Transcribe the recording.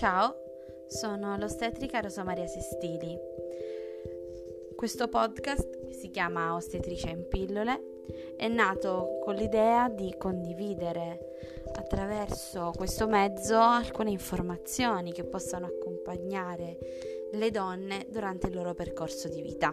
Ciao, sono l'ostetrica Rosa Maria Sestili. Questo podcast si chiama Ostetrice in pillole, è nato con l'idea di condividere attraverso questo mezzo alcune informazioni che possano accompagnare le donne durante il loro percorso di vita.